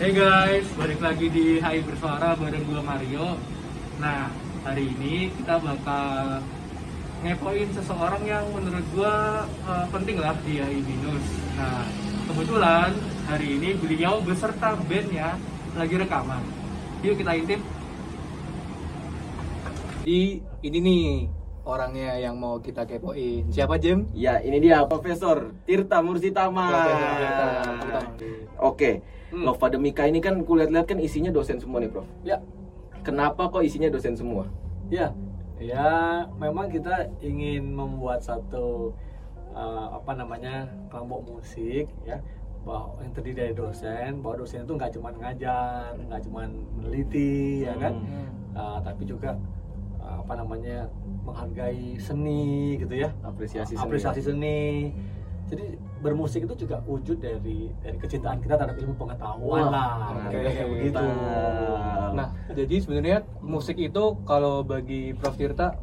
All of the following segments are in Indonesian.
Hey guys, balik lagi di Hai Bersuara bareng gue Mario. Nah, hari ini kita bakal ngepoin seseorang yang menurut gue uh, penting lah di HI Binus. Nah, kebetulan hari ini beliau beserta bandnya lagi rekaman. Yuk kita intip. Di ini nih orangnya yang mau kita kepoin. Siapa Jem? Ya, ini dia Profesor Tirta Mursitama. Tirta. Oke, Hmm. Nova Demika ini kan kulihat-lihat kan isinya dosen semua nih, Prof. Ya, Kenapa kok isinya dosen semua? ya, ya. Memang kita ingin membuat satu uh, apa namanya kelompok musik, ya, bahwa yang terdiri dari dosen, bahwa dosen itu nggak cuma ngajar, nggak cuma meneliti, ya kan, Hmm. Uh, tapi juga apa namanya menghargai seni, gitu ya, Apresiasi seni. apresiasi seni. Jadi bermusik itu juga wujud dari dari kecintaan kita terhadap ilmu pengetahuan Wah, lah, oke, kayak kayak begitu. Nah, jadi sebenarnya musik itu kalau bagi Prof Tirta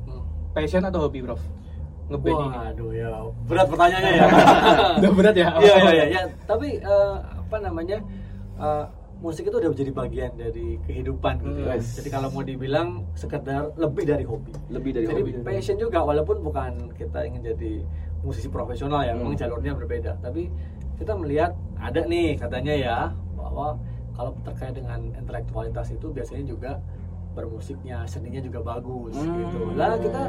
passion atau hobi, Prof? Ngeband ini. Waduh ya, berat pertanyaannya ya. Udah berat ya? Iya iya iya. Ya, Tapi eh, apa namanya eh, musik itu udah menjadi bagian dari kehidupan gitu. ya. Hmm. Yes. Jadi kalau mau dibilang sekedar lebih dari hobi. Lebih dari Jadi hobi. passion juga walaupun bukan kita ingin jadi musisi profesional ya, Hmm. memang jalurnya berbeda. Tapi kita melihat ada nih katanya ya bahwa kalau terkait dengan intelektualitas itu biasanya juga bermusiknya, seninya juga bagus Hmm. gitu. Lah kita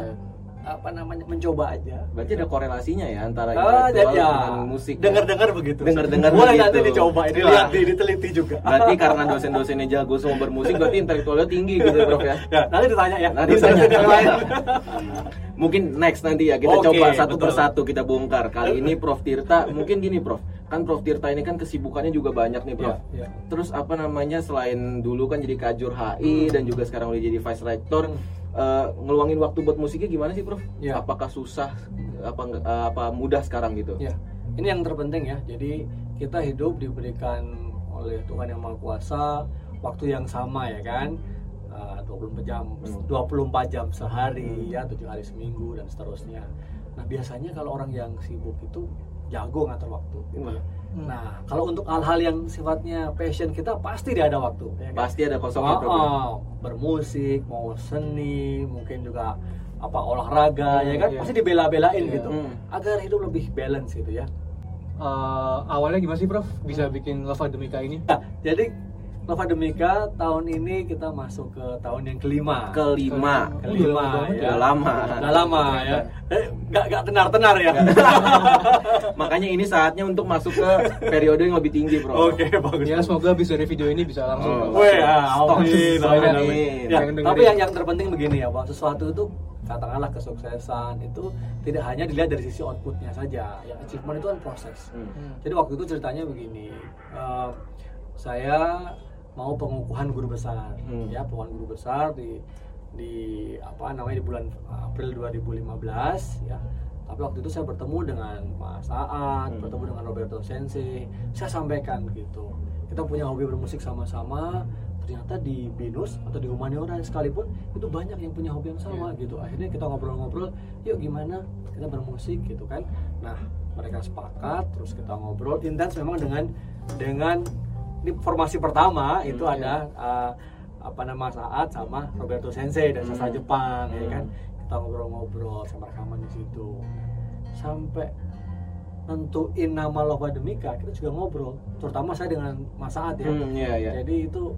apa namanya mencoba aja. Berarti ada korelasinya ya antara Ah, intelektual ya, dengan musik. ya? Dengar-dengar begitu. Dengar-dengar Boleh begitu. nanti dicoba, Wah. dilihat, di- diteliti juga. Berarti karena dosen-dosennya jago semua bermusik, berarti intelektualnya tinggi gitu, Prof ya. ya, nanti ditanya ya. Nanti ditanya. yang lain. Mungkin next nanti ya kita Oke, coba satu betul. persatu kita bongkar. Kali ini Prof Tirta, mungkin gini Prof, kan Prof Tirta ini kan kesibukannya juga banyak nih Prof. Iya, iya. Terus apa namanya selain dulu kan jadi kajur HI dan juga sekarang udah jadi vice rector, eh, ngeluangin waktu buat musiknya gimana sih Prof? Iya. Apakah susah? Apa eh, apa mudah sekarang gitu? Ya, ini yang terpenting ya. Jadi kita hidup diberikan oleh Tuhan yang Maha Kuasa waktu yang sama ya kan. Uh, 24 jam Hmm. 24 jam sehari ya, 7 hari seminggu dan seterusnya. Nah, biasanya kalau orang yang sibuk itu jago ngatur waktu gitu ya. Hmm. Nah, kalau untuk hal-hal yang sifatnya passion kita pasti dia ada waktu ya kan? Pasti ada kosongnya Oh, oh, bermusik, mau seni, mungkin juga apa olahraga ya kan iya. pasti dibela-belain Iya. gitu Hmm. agar hidup lebih balance gitu ya. Eh, awalnya gimana sih, Prof? Bisa bikin Love Demika ini? Nah, jadi Nova Demika tahun ini kita masuk ke tahun yang kelima. Kelima. kelima Udah ya. lama. Udah lama ya. Eh, Gak gak tenar-tenar ya. Makanya ini saatnya untuk masuk ke periode yang lebih tinggi, Prof. Oke bagus. Ya, semoga habis dari video ini bisa langsung. Oh. Weh, ya, amin, amin, Amin. Ya, Yang tapi yang yang terpenting begini ya, bahwa sesuatu itu katakanlah kesuksesan itu tidak hanya dilihat dari sisi outputnya saja. Ya, achievement itu kan proses. Hmm. Jadi waktu itu ceritanya begini, eh, saya mau pengukuhan guru besar, Hmm. ya pengukuhan guru besar di di apa namanya di bulan April 2015 ya. Tapi waktu itu saya bertemu dengan Mas Aat, Hmm. bertemu dengan Roberto Sensei. Saya sampaikan gitu, kita punya hobi bermusik sama-sama. Ternyata di Binus atau di Humaniora sekalipun itu banyak yang punya hobi yang sama gitu. Akhirnya kita ngobrol-ngobrol, yuk gimana kita bermusik gitu kan. Nah mereka sepakat, terus kita ngobrol intens memang dengan dengan di formasi pertama itu Hmm, ada uh, apa nama saat sama Roberto Sensei dan sastra Hmm. Jepang ya Hmm. kan kita ngobrol-ngobrol sama rekaman di situ sampai nentuin nama Lova Demika kita juga ngobrol terutama saya dengan Mas Saat ya Hmm, iya, iya. jadi itu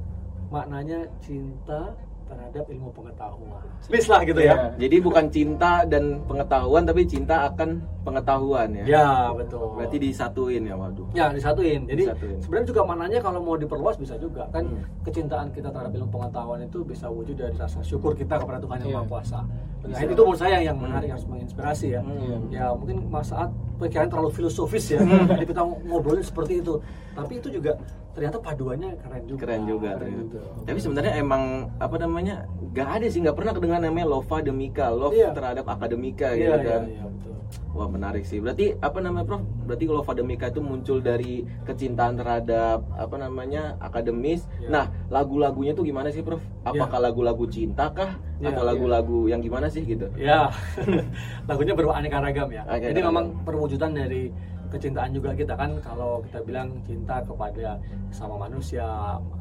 maknanya cinta terhadap ilmu pengetahuan bis lah gitu ya Jadi bukan cinta dan pengetahuan tapi cinta akan pengetahuan ya. ya betul Berarti disatuin ya, waduh. Ya disatuin. Jadi Disatuin. sebenarnya juga maknanya kalau mau diperluas bisa juga kan Hmm. kecintaan kita terhadap ilmu pengetahuan itu bisa wujud dari rasa syukur kita kepada Tuhan yang Iya. Maha Kuasa. Nah, itu menurut saya yang Hmm. menarik harus menginspirasi ya. Hmm. Ya mungkin Mas Saat pikiran terlalu filosofis ya. Hmm. Jadi kita ngobrolin seperti itu. Tapi itu juga ternyata paduannya keren juga. Keren juga. Keren juga. Tapi sebenarnya emang apa namanya? Gak ada sih, nggak pernah kedengar namanya Lova Demika, love Iya. terhadap akademika Iya, gitu iya, kan. iya, betul. Wah menarik sih. Berarti apa namanya Prof? Berarti kalau Fademika itu muncul dari kecintaan terhadap apa namanya akademis. Ya. Nah lagu-lagunya tuh gimana sih Prof? Apakah lagu-lagu cinta kah? Ya, Atau lagu-lagu yang gimana sih gitu? Ya, lagunya beraneka ragam ya. Jadi ragam. memang perwujudan dari kecintaan juga kita kan kalau kita bilang cinta kepada sama manusia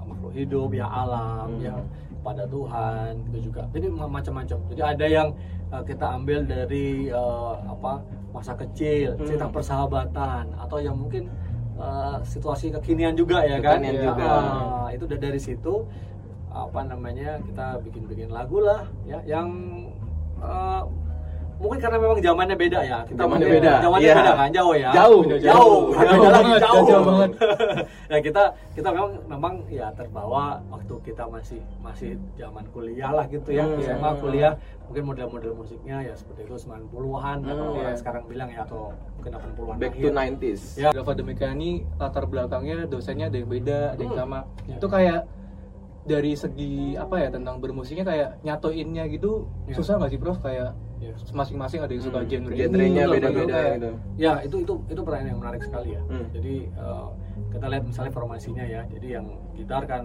makhluk hidup ya alam Hmm. ya pada Tuhan gitu juga jadi ma- macam-macam jadi ada yang uh, kita ambil dari uh, apa masa kecil Hmm. cerita persahabatan atau yang mungkin uh, situasi kekinian juga ya kan Kekinian Ya, juga. ah, itu udah dari situ apa namanya kita bikin-bikin lagu lah ya yang uh, mungkin karena memang zamannya beda ya kita Zamannya mungkin- beda, zamannya iya. beda kan jauh ya Jauh, jauh jauh. jauh, Jauh lagi banget, jauh, jauh banget. ya kita kita memang memang ya terbawa waktu kita masih masih zaman kuliah lah gitu ya Hmm. SMA kuliah mungkin model-model musiknya ya seperti itu 90-an Hmm, kalau orang iya. sekarang bilang ya atau mungkin 80-an Back akhir. to 90s. Ya. Demika ini latar belakangnya dosennya ada yang beda, ada yang Hmm. sama. Ya. Itu kayak dari segi apa ya tentang bermusiknya kayak nyatoinnya gitu Ya. susah nggak sih Prof kayak Ya. masing-masing ada yang suka Hmm, genre genrenya beda-beda gitu. Ya itu itu itu pertanyaan yang menarik sekali ya. Hmm. Jadi eh, kita lihat misalnya formasinya ya. Jadi yang gitar kan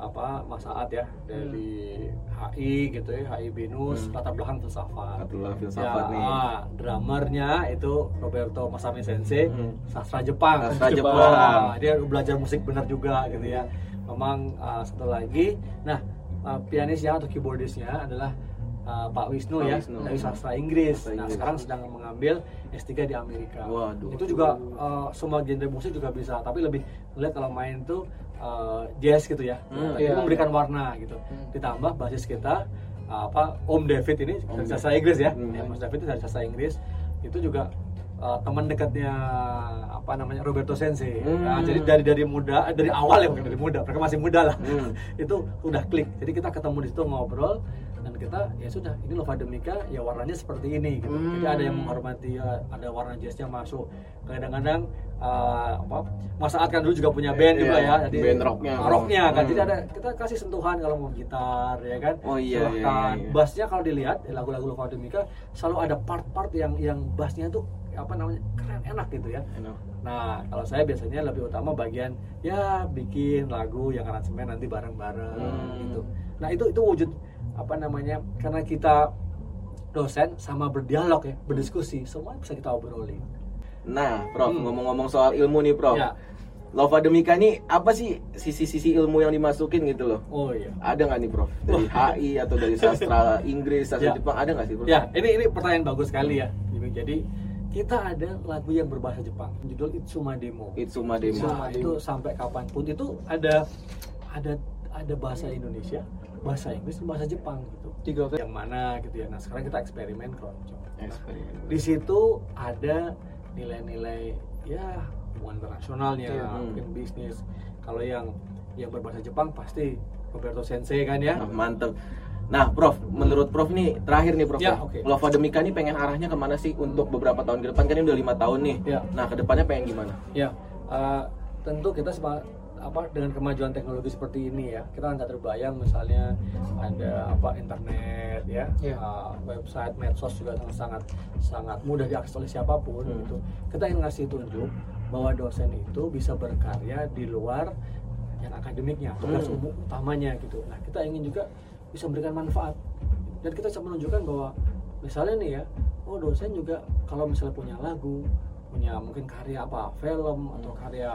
apa Mas Aat ya dari HI gitu ya HI Binus Hmm. latar belakang filsafat. Ya, filsafat nih. ah, drummernya itu Roberto Masami Sensei, Hmm. sastra Jepang. Sastra Jepang. Ah, dia belajar musik benar juga gitu ya. Memang ah, satu lagi, nah ah, pianisnya atau keyboardisnya adalah ah, Pak Wisnu Pak ya Wisnu. dari sastra Inggris. Sastra Nah Inggris. sekarang sedang mengambil S3 di Amerika. Waduh. Itu juga uh, semua genre musik juga bisa, tapi lebih lihat kalau main tuh uh, jazz gitu ya. Hmm, Tapi iya, memberikan iya. warna gitu. Hmm. Ditambah basis kita uh, apa Om David ini Om dari sastra Inggris ya. Hmm. Ya, Mas David itu dari sastra Inggris. Itu juga uh, teman dekatnya apa namanya Roberto Sensei. Hmm. Nah, jadi dari dari muda, dari awal ya bukan dari muda, mereka masih muda lah. Hmm. itu udah klik. Jadi kita ketemu di situ ngobrol kita ya sudah ini Lova Demika ya warnanya seperti ini gitu. Jadi ada yang Hmm. menghormati ya, ada warna jazznya masuk. Kadang-kadang uh, apa Mas Saat kan dulu juga punya band Iya, juga ya. Jadi band rocknya. rocknya kan. Hmm. Jadi ada kita kasih sentuhan kalau mau gitar ya kan. Oh iya, iya, Silahkan. iya, iya. Bassnya kalau dilihat di lagu-lagu Lova Demika selalu ada part-part yang yang bassnya tuh apa namanya keren enak gitu ya. Enak. Nah, kalau saya biasanya lebih utama bagian ya bikin lagu yang aransemen nanti bareng-bareng Hmm. gitu. Nah, itu itu wujud apa namanya? Karena kita dosen sama berdialog ya, berdiskusi, semua bisa kita obrolin. Nah, Prof, Hmm. ngomong-ngomong soal ilmu nih, Prof. Ya. Lova Demika nih apa sih sisi-sisi ilmu yang dimasukin gitu loh? Oh iya. Ada nggak nih, Prof? Dari HI atau dari sastra Inggris, sastra Ya. Jepang ada nggak sih, Prof? Ya, ini ini pertanyaan bagus sekali ya. Jadi kita ada lagu yang berbahasa Jepang, judul Itsuma Demo. Itsuma Demo. Nah, itu sampai kapan pun itu ada ada ada bahasa Indonesia, bahasa Inggris, dan bahasa Jepang gitu. Tiga Yang mana gitu ya. Nah, sekarang kita eksperimen keroncong. Eksperimen. Di situ ada nilai-nilai ya hubungan internasionalnya, Iya, hmm. mungkin bisnis. Kalau yang yang berbahasa Jepang pasti Roberto Sensei kan ya. Nah, mantep. Nah, Prof, menurut Prof nih terakhir nih, Prof. Ya, ya. oke. Lova Demika nih pengen arahnya ke mana sih untuk beberapa tahun ke depan? Kan ini udah lima tahun nih. Ya. Nah, ke depannya pengen gimana? Ya, eh, tentu kita apa dengan kemajuan teknologi seperti ini ya, kita nggak terbayang misalnya ada apa internet ya, Iya. eh, website, medsos juga sangat sangat sangat mudah diakses oleh siapa pun Hmm. gitu. Kita ingin ngasih tunjuk bahwa dosen itu bisa berkarya di luar yang akademiknya, tugas Hmm. umum utamanya gitu. Nah, kita ingin juga bisa memberikan manfaat dan kita bisa menunjukkan bahwa misalnya nih ya, oh dosen juga kalau misalnya punya lagu, punya mungkin karya apa, film atau karya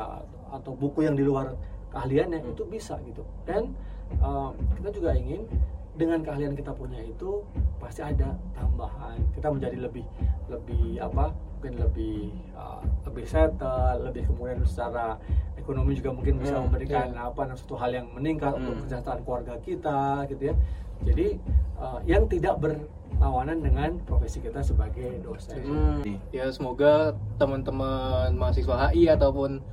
atau buku yang di luar keahliannya Hmm. itu bisa gitu. Dan uh, kita juga ingin dengan keahlian kita punya itu pasti ada tambahan. Kita menjadi lebih lebih apa? Mungkin lebih uh, lebih settle, lebih kemudian secara ekonomi juga mungkin bisa Hmm, memberikan iya. apa nah, suatu hal yang meningkat untuk Hmm. kesejahteraan keluarga kita gitu ya. Jadi uh, yang tidak berlawanan dengan profesi kita sebagai dosen. Hmm. ya semoga teman-teman mahasiswa HI ataupun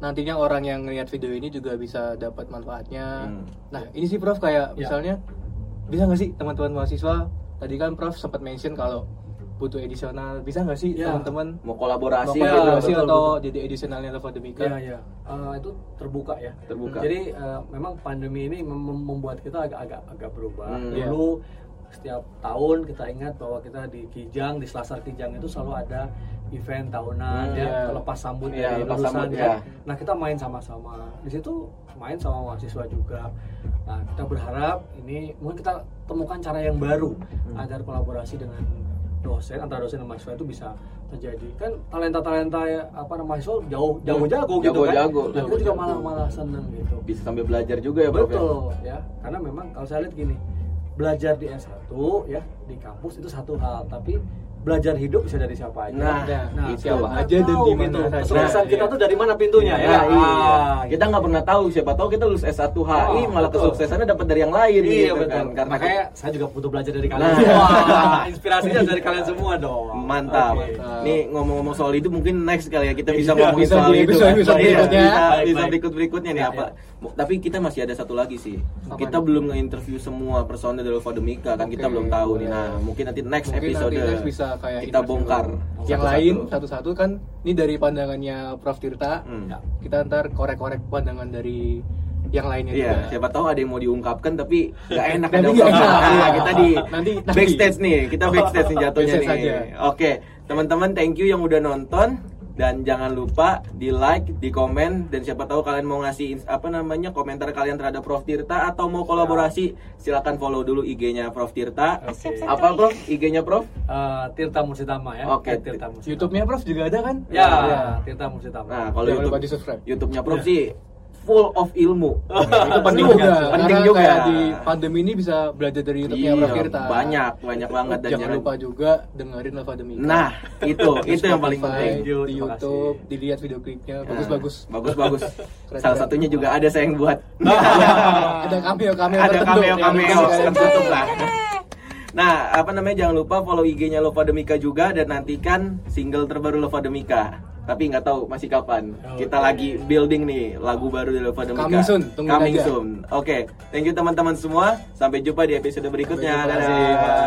nantinya orang yang ngeliat video ini juga bisa dapat manfaatnya. Hmm. Nah ini sih Prof kayak Ya. misalnya bisa nggak sih teman-teman mahasiswa tadi kan Prof sempat mention kalau butuh edisional bisa nggak sih Ya. teman-teman Mau kolaborasi mau Ya, gitu. kolaborasi betul, atau betul. jadi edisionalnya Lova Demika? Ya, ya. Eh, itu terbuka ya. Terbuka. Jadi eh, memang pandemi ini mem- mem- membuat kita agak-agak agak berubah. Hmm. Dulu setiap tahun kita ingat bahwa kita di Kijang, di Selasar Kijang itu selalu ada event tahunan Hmm, ya, iya. lepas sambut Iya, dari lepas lulusan sambut, ya. ya. Nah, kita main sama-sama. Di situ main sama mahasiswa juga. Nah, kita berharap ini mungkin kita temukan cara yang baru Hmm. agar kolaborasi dengan dosen antara dosen dan mahasiswa itu bisa terjadi kan talenta talenta apa namanya mahasiswa jauh jago jago gitu kan Jago-jago. Nah, kita juga malah malah seneng gitu Bisa sambil belajar juga ya, Prof. ya? betul ya karena memang kalau saya lihat gini belajar di S1 ya di kampus itu satu hal. Tapi belajar hidup bisa dari siapa aja Nah, itu. kita Siapa aja dan di mana gitu. saja. kesuksesan kita Iya. tuh dari mana pintunya ya Nah, iya. Ah, Kita nggak pernah tahu siapa tahu kita lulus S1 HI Oh, malah betul. kesuksesannya dapat dari yang lain Iya gitu betul. kan. Karena Makanya saya juga butuh belajar dari kalian. Nah. Wah, inspirasinya dari kalian semua dong. Mantap. Mantap. Nih ngomong-ngomong soal itu mungkin next kali ya kita bisa Iya, ngomongin bisa soal itu. episode-episode Iya, berikutnya. Bisa, Baik, bisa baik. berikut berikutnya nih Ya, apa? ya. Tapi kita masih ada satu lagi sih. Kita belum nge-interview semua personel dari Fademika kan kita belum tahu nih. Nah, mungkin nanti next Mungkin episode nanti next bisa kayak kita bongkar. yang satu-satu. lain satu-satu kan ini dari pandangannya Prof Tirta Hmm. Ya. kita ntar korek-korek pandangan dari yang lainnya Iya, juga. siapa tahu ada yang mau diungkapkan tapi nggak enak Tapi ada ungkapan. enak, Nah, kita di Nanti- nanti. backstage nih, kita backstage nih jatuhnya Backstage nih. aja. Oke, teman-teman thank you yang udah nonton dan jangan lupa di like, di komen dan siapa tahu kalian mau ngasih apa namanya komentar kalian terhadap Prof Tirta atau mau kolaborasi silakan follow dulu IG-nya Prof Tirta. Oke. Apa Prof? IG-nya Prof? Eh, Tirta Mursitama ya. Oke. Eh, Tirta Mursitama. YouTube-nya Prof juga ada kan? Ya, Iya. Tirta Mursitama. Nah, kalau YouTube lupa di-subscribe. YouTube-nya Prof sih full of ilmu. itu penting juga. Penting karena juga. kayak di pandemi ini bisa belajar dari YouTube-nya Prof Iya, banyak, banyak banget dan jangan jangan- lupa juga dengerin Lava Demika. Nah, itu itu yang paling penting. Di YouTube, dilihat video klipnya, Nah, bagus-bagus. Bagus-bagus. Keren, Salah satunya juga ada saya yang buat. ada cameo cameo ada cameo yang cameo tertutup lah. Nah, apa namanya jangan lupa follow IG-nya Lova Demika juga dan nantikan single terbaru Lova Demika. Tapi nggak tahu masih kapan. Kita Oke. lagi building nih lagu baru dari Lova Demika. Coming soon, tungguin Coming aja. soon. Oke, thank you teman-teman semua. Sampai jumpa di episode berikutnya. Sampai jumpa. Dadah.